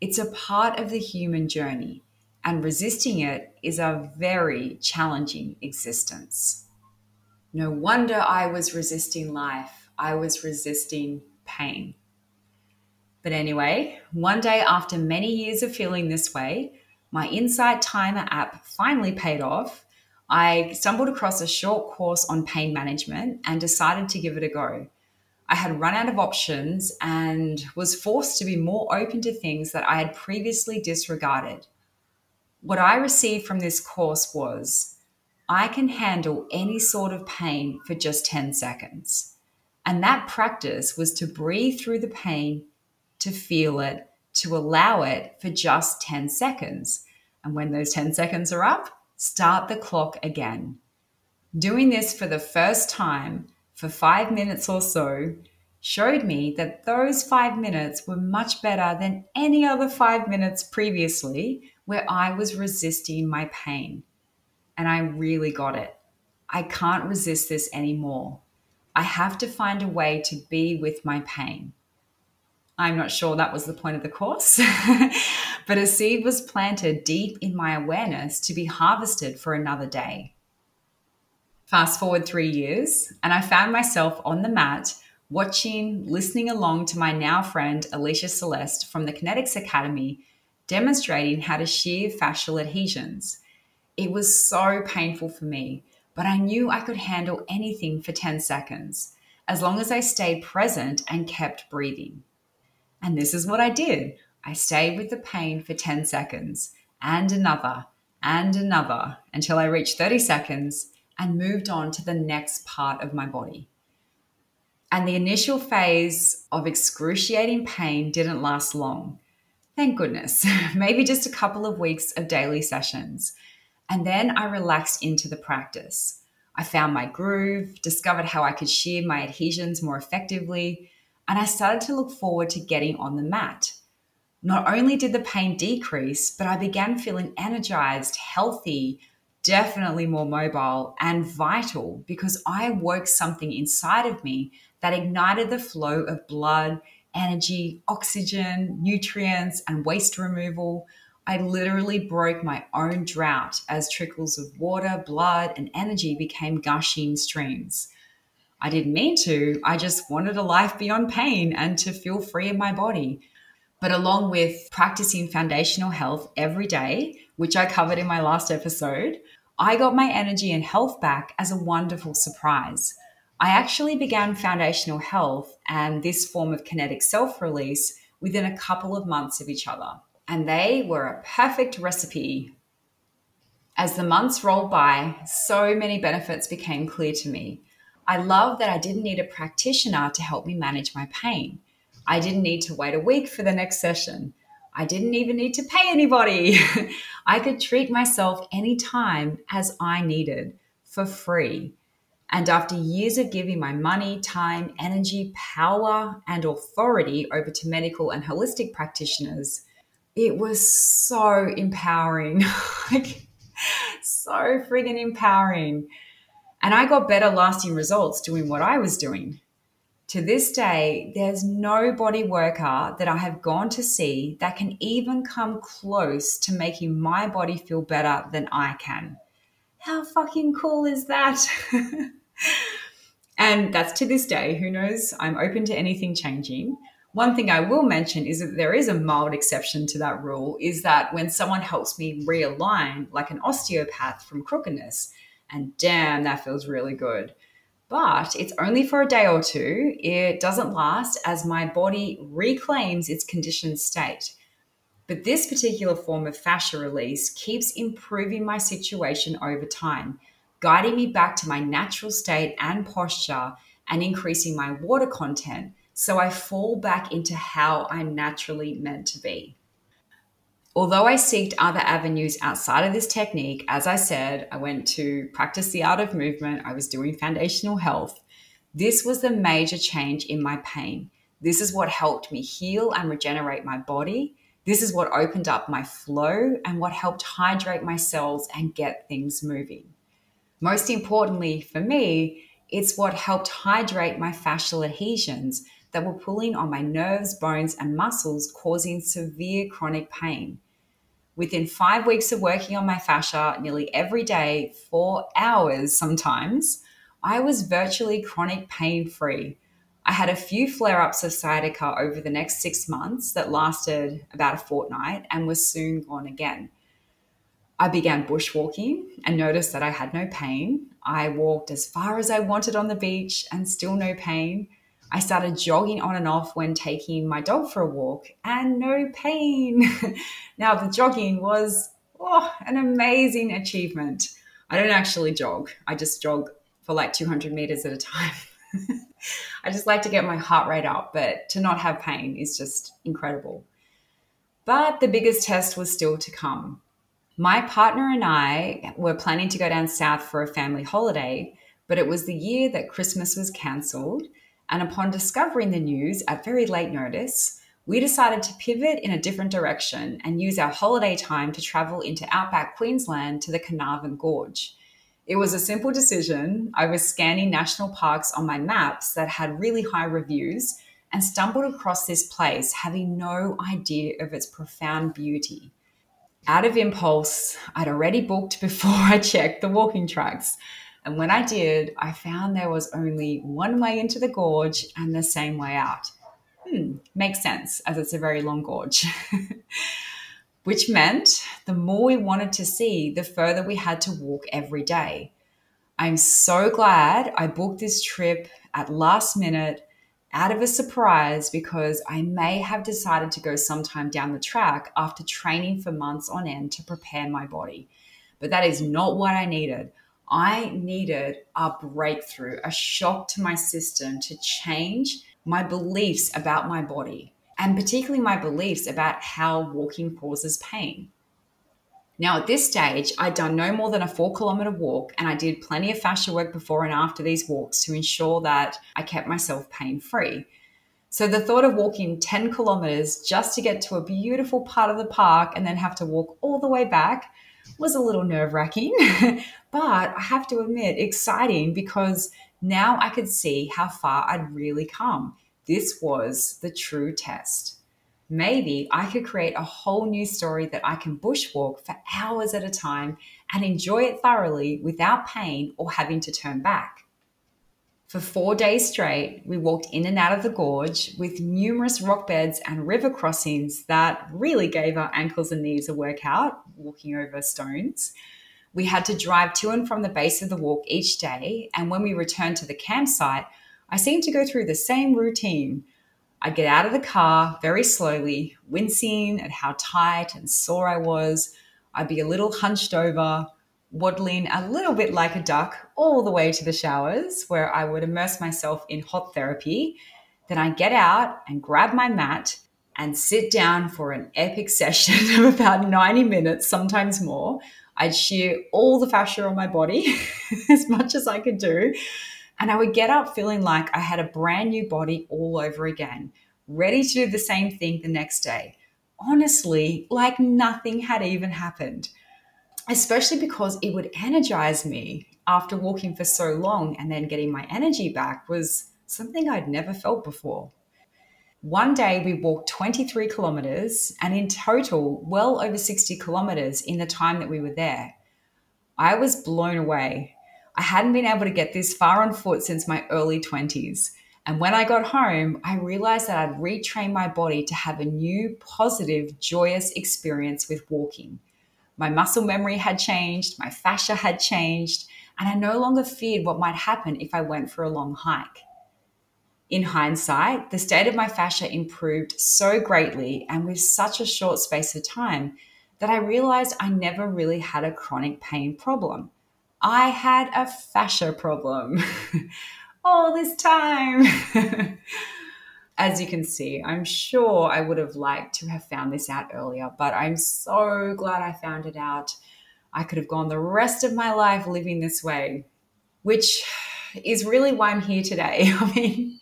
A: It's a part of the human journey and resisting it is a very challenging existence. No wonder I was resisting life, I was resisting pain. But anyway, one day after many years of feeling this way, my Insight Timer app finally paid off. I stumbled across a short course on pain management and decided to give it a go. I had run out of options and was forced to be more open to things that I had previously disregarded what I received from this course was I can handle any sort of pain for just 10 seconds. And that practice was to breathe through the pain, to feel it, to allow it for just 10 seconds. And when those 10 seconds are up, start the clock again. Doing this for the first time for five minutes or so showed me that those five minutes were much better than any other five minutes previously where I was resisting my pain. And I really got it. I can't resist this anymore. I have to find a way to be with my pain. I'm not sure that was the point of the course, but a seed was planted deep in my awareness to be harvested for another day. Fast forward three years, and I found myself on the mat watching, listening along to my now friend Alicia Celeste from the Kinetix Academy demonstrating how to shear fascial adhesions. It was so painful for me, but I knew I could handle anything for 10 seconds as long as I stayed present and kept breathing. And this is what I did. I stayed with the pain for 10 seconds and another and another until I reached 30 seconds and moved on to the next part of my body. And the initial phase of excruciating pain didn't last long. Thank goodness. Maybe just a couple of weeks of daily sessions. And then I relaxed into the practice. I found my groove, discovered how I could shear my adhesions more effectively, and I started to look forward to getting on the mat. Not only did the pain decrease, but I began feeling energized, healthy, definitely more mobile, and vital because I woke something inside of me that ignited the flow of blood energy, oxygen, nutrients, and waste removal. I literally broke my own drought as trickles of water, blood, and energy became gushing streams. I didn't mean to, I just wanted a life beyond pain and to feel free in my body. But along with practicing foundational health every day, which I covered in my last episode, I got my energy and health back as a wonderful surprise. I actually began foundational health and this form of kinetic self release within a couple of months of each other, and they were a perfect recipe. As the months rolled by, so many benefits became clear to me. I love that I didn't need a practitioner to help me manage my pain. I didn't need to wait a week for the next session. I didn't even need to pay anybody. I could treat myself anytime as I needed for free. And after years of giving my money, time, energy, power, and authority over to medical and holistic practitioners, it was so empowering. like, so friggin' empowering. And I got better lasting results doing what I was doing. To this day, there's no body worker that I have gone to see that can even come close to making my body feel better than I can. How fucking cool is that? and that's to this day. Who knows? I'm open to anything changing. One thing I will mention is that there is a mild exception to that rule is that when someone helps me realign, like an osteopath from crookedness, and damn, that feels really good. But it's only for a day or two. It doesn't last as my body reclaims its conditioned state. But this particular form of fascia release keeps improving my situation over time, guiding me back to my natural state and posture and increasing my water content so I fall back into how I'm naturally meant to be. Although I seeked other avenues outside of this technique, as I said, I went to practice the art of movement, I was doing foundational health. This was the major change in my pain. This is what helped me heal and regenerate my body. This is what opened up my flow and what helped hydrate my cells and get things moving. Most importantly for me, it's what helped hydrate my fascial adhesions that were pulling on my nerves, bones, and muscles, causing severe chronic pain. Within five weeks of working on my fascia nearly every day, for hours sometimes, I was virtually chronic pain free. I had a few flare ups of sciatica over the next six months that lasted about a fortnight and was soon gone again. I began bushwalking and noticed that I had no pain. I walked as far as I wanted on the beach and still no pain. I started jogging on and off when taking my dog for a walk and no pain. now, the jogging was oh, an amazing achievement. I don't actually jog, I just jog for like 200 meters at a time. I just like to get my heart rate up, but to not have pain is just incredible. But the biggest test was still to come. My partner and I were planning to go down south for a family holiday, but it was the year that Christmas was cancelled and upon discovering the news at very late notice, we decided to pivot in a different direction and use our holiday time to travel into outback Queensland to the Carnarvon Gorge. It was a simple decision. I was scanning national parks on my maps that had really high reviews and stumbled across this place, having no idea of its profound beauty. Out of impulse, I'd already booked before I checked the walking tracks. And when I did, I found there was only one way into the gorge and the same way out. Hmm, makes sense as it's a very long gorge. Which meant the more we wanted to see, the further we had to walk every day. I'm so glad I booked this trip at last minute out of a surprise because I may have decided to go sometime down the track after training for months on end to prepare my body. But that is not what I needed. I needed a breakthrough, a shock to my system to change my beliefs about my body, and particularly my beliefs about how walking causes pain. Now, at this stage, I'd done no more than a four kilometer walk, and I did plenty of fascia work before and after these walks to ensure that I kept myself pain free. So, the thought of walking 10 kilometers just to get to a beautiful part of the park and then have to walk all the way back was a little nerve wracking, but I have to admit, exciting because now I could see how far I'd really come. This was the true test. maybe I could create a whole new story that I can bushwalk for hours at a time and enjoy it thoroughly without pain or having to turn back. For four days straight, we walked in and out of the gorge with numerous rock beds and river crossings that really gave our ankles and knees a workout, walking over stones. We had to drive to and from the base of the walk each day, and when we returned to the campsite, I seemed to go through the same routine I'd get out of the car very slowly, wincing at how tight and sore I was. I'd be a little hunched over, waddling a little bit like a duck all the way to the showers, where I would immerse myself in hot therapy. Then I'd get out and grab my mat and sit down for an epic session of about 90 minutes, sometimes more. I'd shear all the fascia on my body as much as I could do and I would get up feeling like I had a brand new body all over again, ready to do the same thing the next day. Honestly, like nothing had even happened, especially because it would energize me after walking for so long and then getting my energy back was something I'd never felt before. One day we walked 23 kilometers and in total, well over 60 kilometers in the time that we were there. I was blown away I hadn't been able to get this far on foot since my early 20s. And when I got home, I realized that I'd retrained my body to have a new, positive, joyous experience with walking. My muscle memory had changed, my fascia had changed, and I no longer feared what might happen if I went for a long hike. In hindsight, the state of my fascia improved so greatly and with such a short space of time that I realized I never really had a chronic pain problem. I had a fascia problem all this time. As you can see, I'm sure I would have liked to have found this out earlier, but I'm so glad I found it out. I could have gone the rest of my life living this way, which is really why I'm here today. I mean,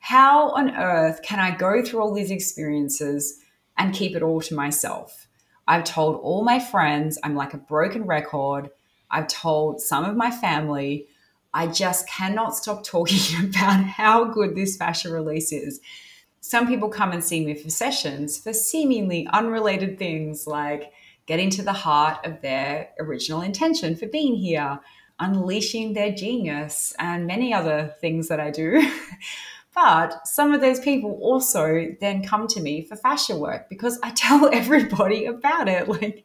A: how on earth can I go through all these experiences and keep it all to myself? I've told all my friends I'm like a broken record. I've told some of my family, I just cannot stop talking about how good this fascia release is. Some people come and see me for sessions for seemingly unrelated things like getting to the heart of their original intention for being here, unleashing their genius, and many other things that I do. but some of those people also then come to me for fascia work because I tell everybody about it. Like,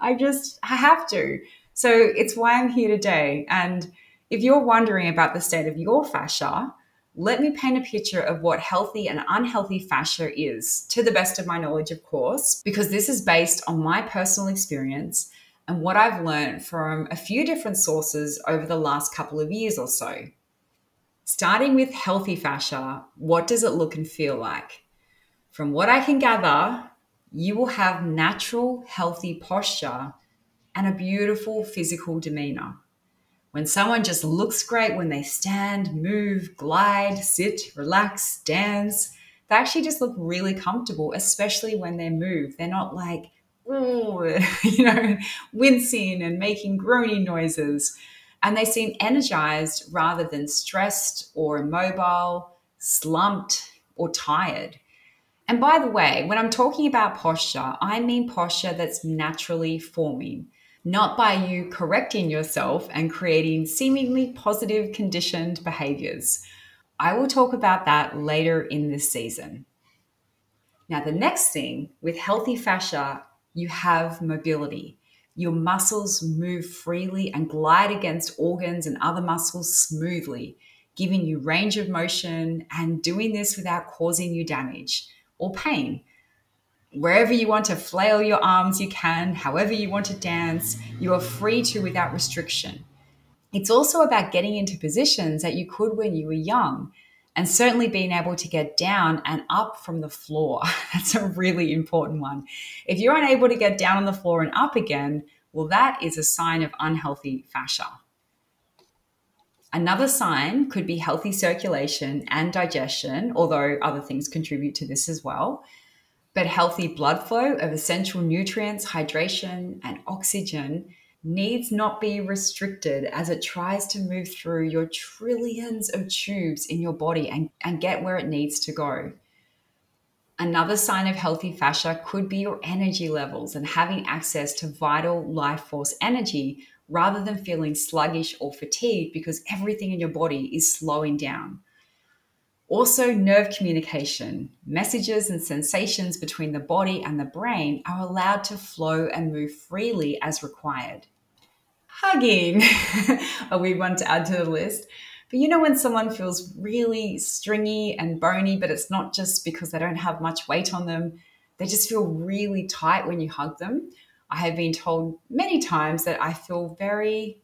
A: I just I have to. So it's why I'm here today. And if you're wondering about the state of your fascia, let me paint a picture of what healthy and unhealthy fascia is, to the best of my knowledge, of course, because this is based on my personal experience and what I've learned from a few different sources over the last couple of years or so. Starting with healthy fascia, what does it look and feel like? From what I can gather, you will have natural, healthy posture and a beautiful physical demeanor. When someone just looks great when they stand, move, glide, sit, relax, dance, they actually just look really comfortable, especially when they move. They're not like, you know, wincing and making groaning noises. And they seem energized rather than stressed or immobile, slumped, or tired. And by the way, when I'm talking about posture, I mean posture that's naturally forming not by you correcting yourself and creating seemingly positive conditioned behaviors. I will talk about that later in this season. Now, the next thing with healthy fascia, you have mobility. Your muscles move freely and glide against organs and other muscles smoothly, giving you range of motion and doing this without causing you damage or pain wherever you want to flail your arms, you can, however you want to dance, you are free to without restriction. It's also about getting into positions that you could when you were young and certainly being able to get down and up from the floor. That's a really important one. If you're unable to get down on the floor and up again, well, that is a sign of unhealthy fascia. Another sign could be healthy circulation and digestion, although other things contribute to this as well but healthy blood flow of essential nutrients, hydration, and oxygen needs not be restricted as it tries to move through your trillions of tubes in your body and, and get where it needs to go. Another sign of healthy fascia could be your energy levels and having access to vital life force energy rather than feeling sluggish or fatigued because everything in your body is slowing down. Also, nerve communication, messages and sensations between the body and the brain are allowed to flow and move freely as required. Hugging, a weird one to add to the list. But you know, when someone feels really stringy and bony, but it's not just because they don't have much weight on them, they just feel really tight when you hug them. I have been told many times that I feel very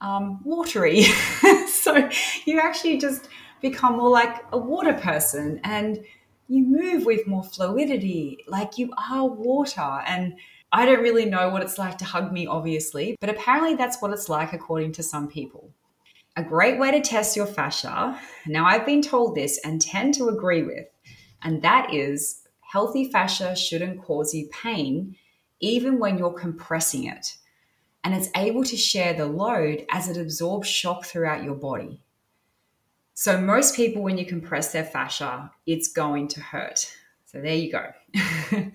A: um, watery. so you actually just become more like a water person and you move with more fluidity, like you are water. And I don't really know what it's like to hug me, obviously, but apparently that's what it's like according to some people. A great way to test your fascia, now I've been told this and tend to agree with, and that is healthy fascia shouldn't cause you pain even when you're compressing it. And it's able to share the load as it absorbs shock throughout your body. So, most people, when you compress their fascia, it's going to hurt. So, there you go.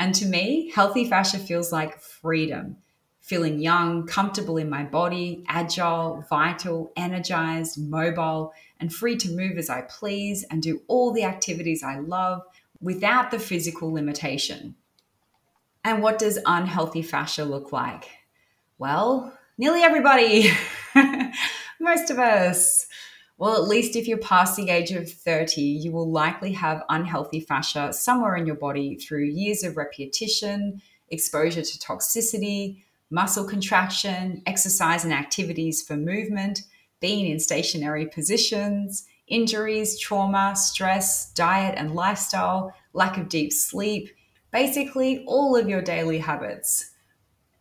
A: and to me, healthy fascia feels like freedom, feeling young, comfortable in my body, agile, vital, energized, mobile, and free to move as I please and do all the activities I love without the physical limitation. And what does unhealthy fascia look like? Well, nearly everybody, most of us. Well, at least if you're past the age of 30, you will likely have unhealthy fascia somewhere in your body through years of repetition, exposure to toxicity, muscle contraction, exercise and activities for movement, being in stationary positions, injuries, trauma, stress, diet and lifestyle, lack of deep sleep, basically all of your daily habits.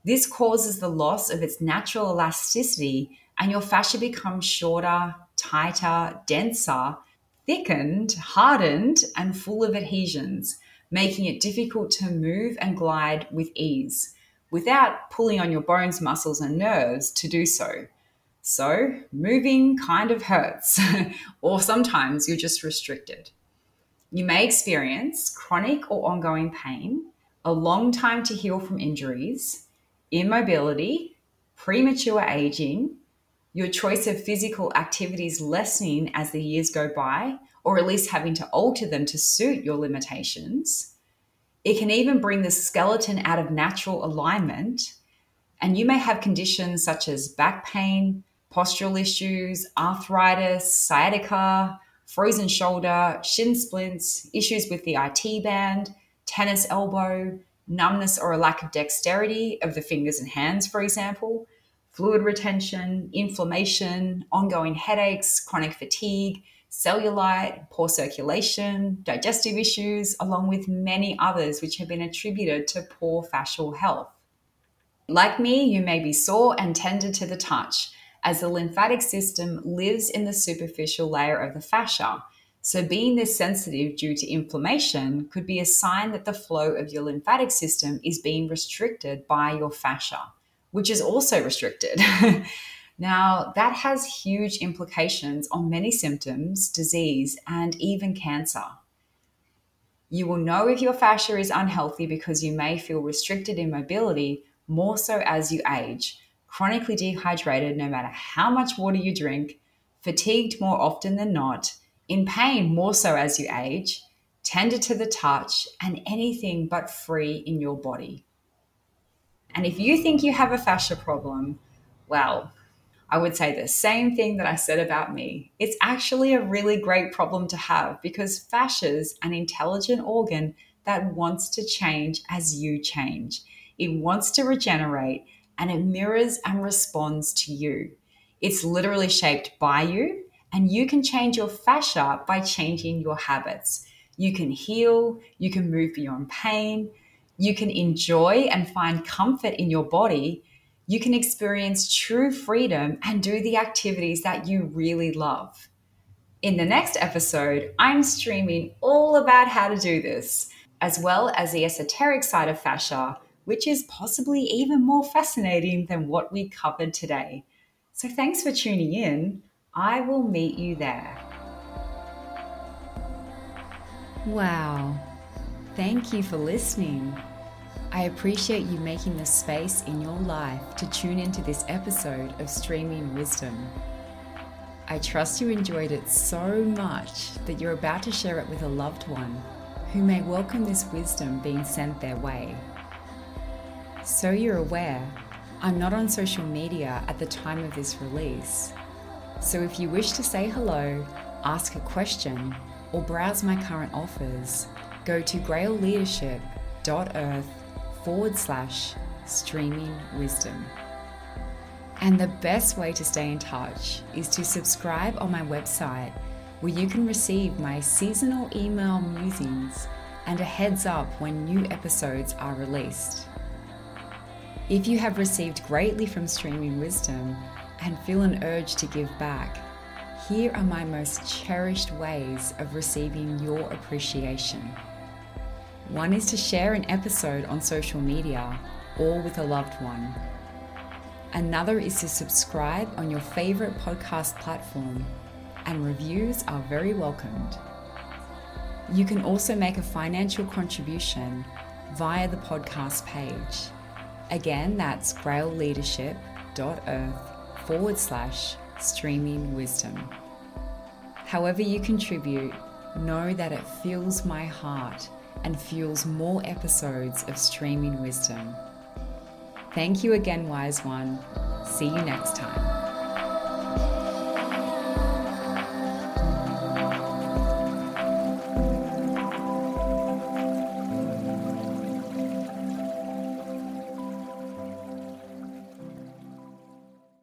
A: This causes the loss of its natural elasticity, and your fascia becomes shorter, tighter, denser, thickened, hardened, and full of adhesions, making it difficult to move and glide with ease without pulling on your bones, muscles, and nerves to do so. So, moving kind of hurts, or sometimes you're just restricted. You may experience chronic or ongoing pain, a long time to heal from injuries, immobility, premature aging, your choice of physical activities lessening as the years go by, or at least having to alter them to suit your limitations. It can even bring the skeleton out of natural alignment. And you may have conditions such as back pain, postural issues, arthritis, sciatica, frozen shoulder, shin splints, issues with the IT band, tennis elbow, numbness or a lack of dexterity of the fingers and hands, for example, fluid retention, inflammation, ongoing headaches, chronic fatigue, cellulite, poor circulation, digestive issues, along with many others which have been attributed to poor fascial health. Like me, you may be sore and tender to the touch, as the lymphatic system lives in the superficial layer of the fascia. So, being this sensitive due to inflammation could be a sign that the flow of your lymphatic system is being restricted by your fascia, which is also restricted. Now, that has huge implications on many symptoms, disease, and even cancer. You will know if your fascia is unhealthy because you may feel restricted in mobility more so as you age, chronically dehydrated no matter how much water you drink, fatigued more often than not, in pain more so as you age, tender to the touch, and anything but free in your body. And if you think you have a fascia problem, well, I would say the same thing that I said about me. It's actually a really great problem to have because fascia is an intelligent organ that wants to change as you change. It wants to regenerate and it mirrors and responds to you. It's literally shaped by you, and you can change your fascia by changing your habits. You can heal, you can move beyond pain, you can enjoy and find comfort in your body you can experience true freedom and do the activities that you really love. In the next episode, I'm streaming all about how to do this, as well as the esoteric side of fascia, which is possibly even more fascinating than what we covered today. So thanks for tuning in. I will meet you there. Wow. Thank you for listening. I appreciate you making the space in your life to tune into this episode of Streaming Wisdom. I trust you enjoyed it so much that you're about to share it with a loved one who may welcome this wisdom being sent their way. So you're aware, I'm not on social media at the time of this release. So if you wish to say hello, ask a question, or browse my current offers, go to grailleadership.earth forward slash streaming wisdom. And the best way to stay in touch is to subscribe on my website where you can receive my seasonal email musings and a heads up when new episodes are released. If you have received greatly from Streaming Wisdom and feel an urge to give back, here are my most cherished ways of receiving your appreciation. One is to share an episode on social media or with a loved one. Another is to subscribe on your favorite podcast platform, and reviews are very welcomed. You can also make a financial contribution via the podcast page. Again, that's grailleadership.earth forward slash streaming wisdom. However, you contribute, know that it fills my heart and fuels more episodes of streaming wisdom. Thank you again, Wise One. See you next time.